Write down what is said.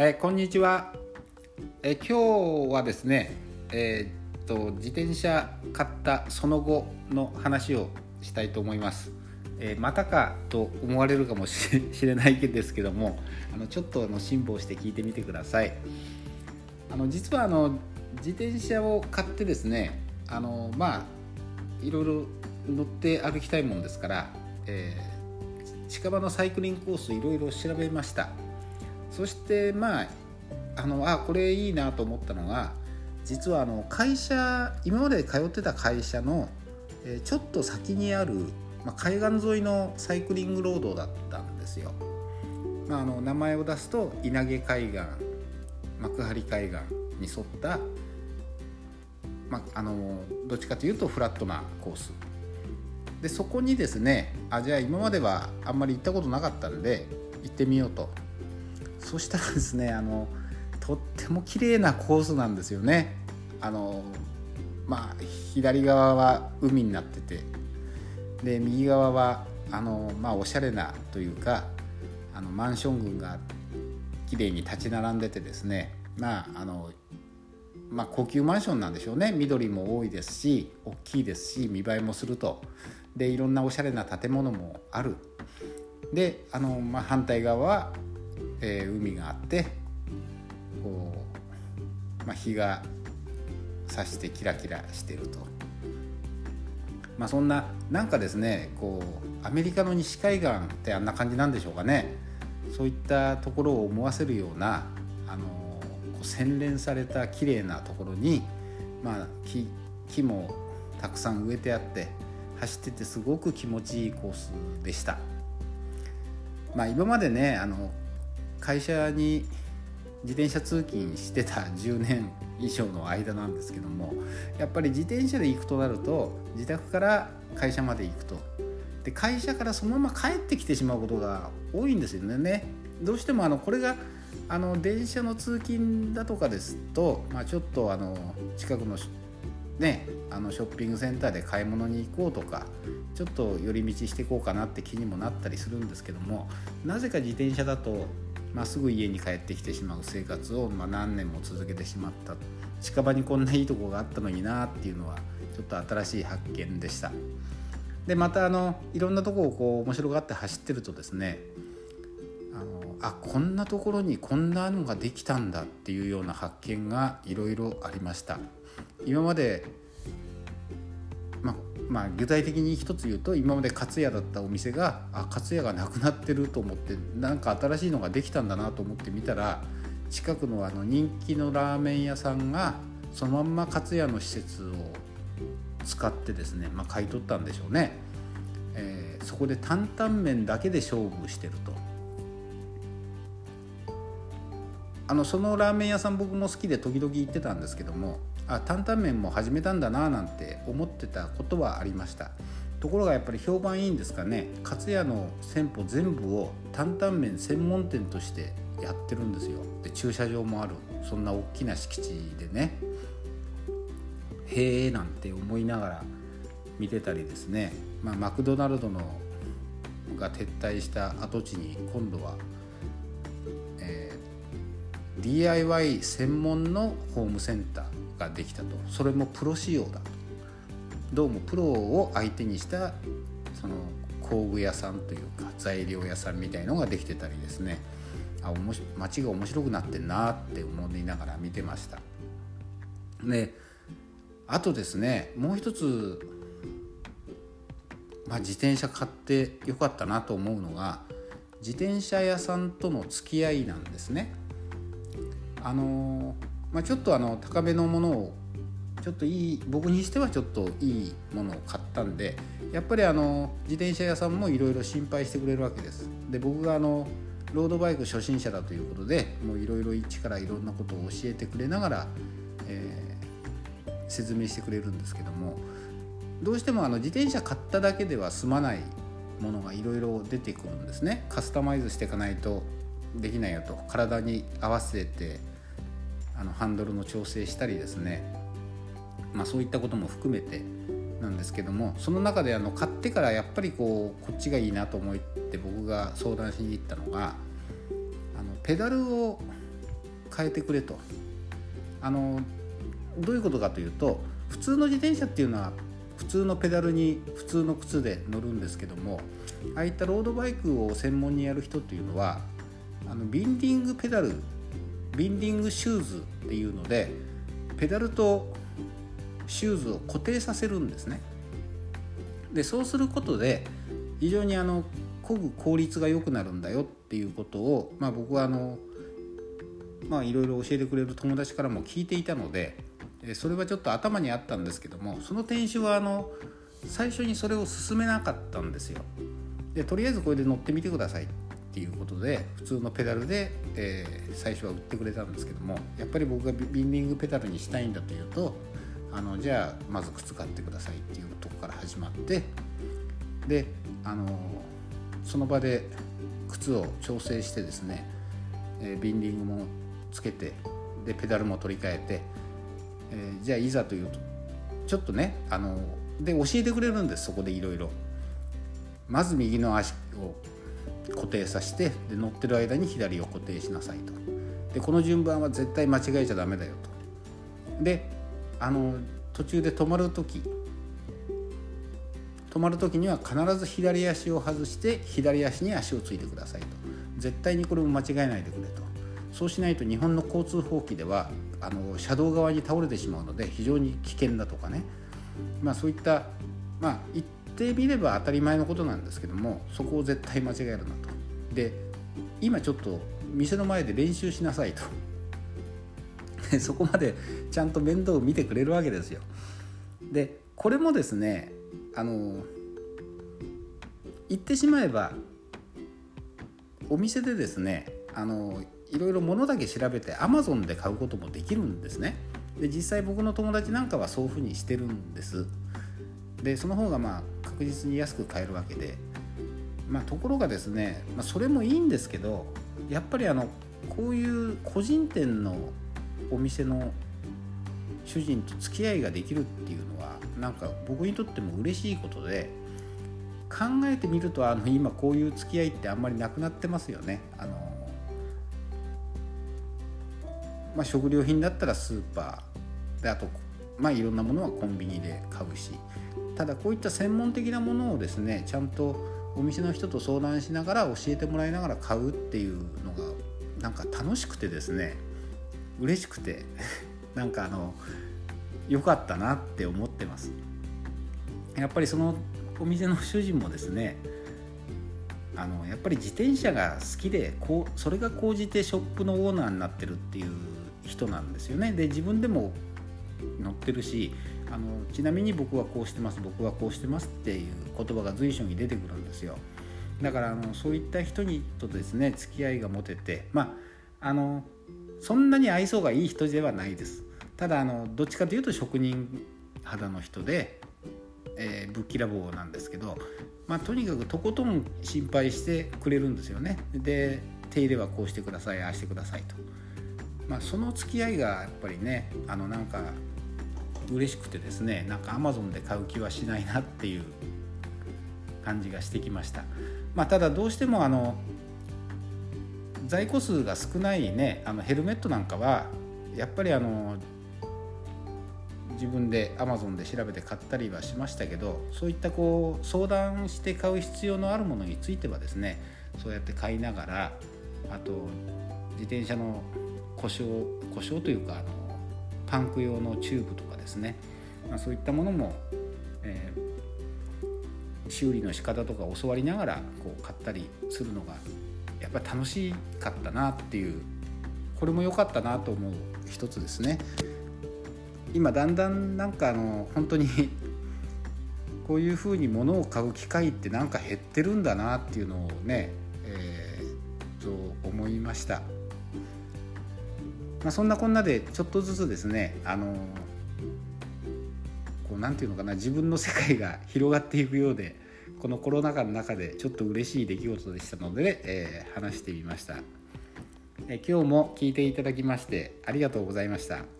えー、こんにちは、えー、今日はですね、えー、っと自転車買ったその後の話をしたいと思います、えまたかと思われるかもしれないですけどもあのちょっとあの辛抱して聞いてみてください。あの実はあの自転車を買ってですねあのまあいろいろ乗って歩きたいもんですから、え近場のサイクリングコースいろいろ調べました。そしてまああのあこれいいなと思ったのが実はあの会社今まで通ってた会社の、えちょっと先にある、まあ、海岸沿いのサイクリングロードだったんですよ。まあ、あの名前を出すと稲毛海岸幕張海岸に沿った、まあ、あのどっちかというとフラットなコースでそこにですねあじゃあ今まではあんまり行ったことなかったんで行ってみようとそしたらですねあのとっても綺麗なコースなんですよね。あのまあ左側は海になっててで右側はあのまあおしゃれなというかあのマンション群が綺麗に立ち並んでてですねまああのまあ、高級マンションなんでしょうね。緑も多いですし大きいですし見栄えもすると。でいろんなおしゃれな建物もある。であの、まあ、反対側は、えー、海があってこう、まあ、日が差してキラキラしてると。まあ、そんななんかですねこうアメリカの西海岸ってあんな感じなんでしょうかねそういったところを思わせるようなあのこう洗練された綺麗なところに、まあ、木木もたくさん植えてあって走っててすごく気持ちいいコースでした。まあ、今までねあの会社に自転車通勤してた10年以上の間なんですけどもやっぱり自転車で行くとなると自宅から会社まで行くとで会社からそのまま帰ってきてしまうことが多いんですよね。どうしてもあのこれがあの電車の通勤だとかですと、まあ、ちょっとあの近くのねあのショッピングセンターで買い物に行こうとかちょっと寄り道していこうかなって気にもなったりするんですけどもなぜか自転車だと、まあ、すぐ家に帰ってきてしまう生活を、まあ、何年も続けてしまった近場にこんないいとこがあったのになっていうのはちょっと新しい発見でした。でまたあのいろんなとこをこう面白がって走ってるとですねあのあこんなところにこんなのができたんだっていうような発見がいろいろありました今までまあ具体的に一つ言うと今まで勝屋だったお店があ勝屋がなくなってると思ってなんか新しいのができたんだなと思って見たら近くのあの人気のラーメン屋さんがそのまんま勝屋の施設を使ってですね、まあ、買い取ったんでしょうね、えー、そこで担々麺だけで勝負してると。あのそのラーメン屋さん僕も好きで時々行ってたんですけどもあ担々麺も始めたんだななんて思ってたことはありました。ところがやっぱり評判いいんですかね。勝屋の店舗全部を担々麺専門店としてやってるんですよ。で駐車場もある。そんな大きな敷地でね。へえなんて思いながら見てたりですね、まあ、マクドナルドのが撤退した跡地に今度はえ DIY 専門のホームセンター。ができたと。それもプロ仕様だと。どうもプロを相手にしたその工具屋さんというか材料屋さんみたいのができてたりですね。あおもし街が面白くなってんなって思いながら見てました。であとですねもう一つ、まあ、自転車買ってよかったなと思うのが自転車屋さんとの付き合いなんですね。あのまあ、ちょっとあの高めのものをちょっといい僕にしてはちょっといいものを買ったんでやっぱりあの自転車屋さんもいろいろ心配してくれるわけです。で僕があのロードバイク初心者だということでもういろいろ一からいろんなことを教えてくれながら、えー、説明してくれるんですけどもどうしてもあの自転車買っただけでは済まないものがいろいろ出てくるんですね。カスタマイズしていかないとできないよと。体に合わせてあのハンドルの調整したりですね、まあ、そういったことも含めてなんですけどもその中であの買ってからやっぱりこうこっちがいいなと思って僕が相談しに行ったのがあのペダルを変えてくれと。あのどういうことかというと普通の自転車っていうのは普通のペダルに普通の靴で乗るんですけどもああいったロードバイクを専門にやる人っていうのはあのビンディングペダルビンディングシューズっていうのでペダルとシューズを固定させるんですね。でそうすることで非常にあの漕ぐ効率が良くなるんだよっていうことを、まあ、僕はあのまあいろいろ教えてくれる友達からも聞いていたのでそれはちょっと頭にあったんですけどもその店主はあの最初にそれを勧めなかったんですよ。でとりあえずこれで乗ってみてくださいっていうことで普通のペダルで、えー、最初は売ってくれたんですけどもやっぱり僕がビンディングペダルにしたいんだというとあのじゃあまず靴買ってくださいっていうとこから始まってであのその場で靴を調整してですね、えー、ビンディングもつけてでペダルも取り替えて、えー、じゃあいざというとちょっとねあので教えてくれるんですそこでいろいろ。まず右の足を固定させてで乗ってる間に左を固定しなさいと。でこの順番は絶対間違えちゃダメだよと。であの途中で止まる時止まる時には必ず左足を外して左足に足をついてくださいと。絶対にこれも間違えないでくれと。そうしないと日本の交通法規ではあの車道側に倒れてしまうので非常に危険だとかね、まあ、そういったまあ言ってみれば当たり前のことなんですけどもそこを絶対間違えるなと。で今ちょっと店の前で練習しなさいと。そこまでちゃんと面倒を見てくれるわけですよ。でこれもですねあの言ってしまえばお店でですねあのいろいろ物だけ調べて Amazon で買うこともできるんですね。で実際僕の友達なんかはそういうふうにしてるんです。でその方がまあ確実に安く買えるわけでまあところがですね、まあ、それもいいんですけどやっぱりあのこういう個人店のお店の主人と付き合いができるっていうのはなんか僕にとっても嬉しいことで考えてみるとあの今こういう付き合いってあんまりなくなってますよね。あのまあ、食料品だったらスーパーであと、まあ、いろんなものはコンビニで買うしただこういった専門的なものをですねちゃんとお店の人と相談しながら教えてもらいながら買うっていうのがなんか楽しくてですね嬉しくて なんかあの良かったなって思ってます。やっぱりそのお店の主人もですねあのやっぱり自転車が好きでこうそれが高じてショップのオーナーになってるっていう人なんですよね。で自分でも乗ってるしあのちなみに僕はこうしてます僕はこうしてますっていう言葉が随所に出てくるんですよ。だからあのそういった人にとですね付き合いが持ててまああのそんなに愛想がいい人ではないです。ただあのどっちかというと職人肌の人で、えー、ぶっきらぼうなんですけど、まあ、とにかくとことん心配してくれるんですよね。で手入れはこうしてくださいああしてくださいと、まあ、その付き合いがやっぱりねあのなんか嬉しくてですねなんかアマゾンで買う気はしないなっていう感じがしてきました、まあ、ただどうしてもあの在庫数が少ないねあのヘルメットなんかはやっぱりあの自分で Amazon で調べて買ったりはしましたけどそういったこう相談して買う必要のあるものについてはですねそうやって買いながらあと自転車の故障故障というかあのパンク用のチューブとですね、まあ、そういったものも、えー、修理の仕方とか教わりながらこう買ったりするのがやっぱり楽しかったなっていうこれも良かったなと思う一つですね。今だんだんなんかあの本当にこういうふうに物を買う機会ってなんか減ってるんだなっていうのをね、えー、と思いました。まあ、そんなこんなでちょっとずつですねあの何て言うのかな自分の世界が広がっていくようでこのコロナ禍の中でちょっと嬉しい出来事でしたので、えー、話してみました、え、今日も聞いていただきましてありがとうございました。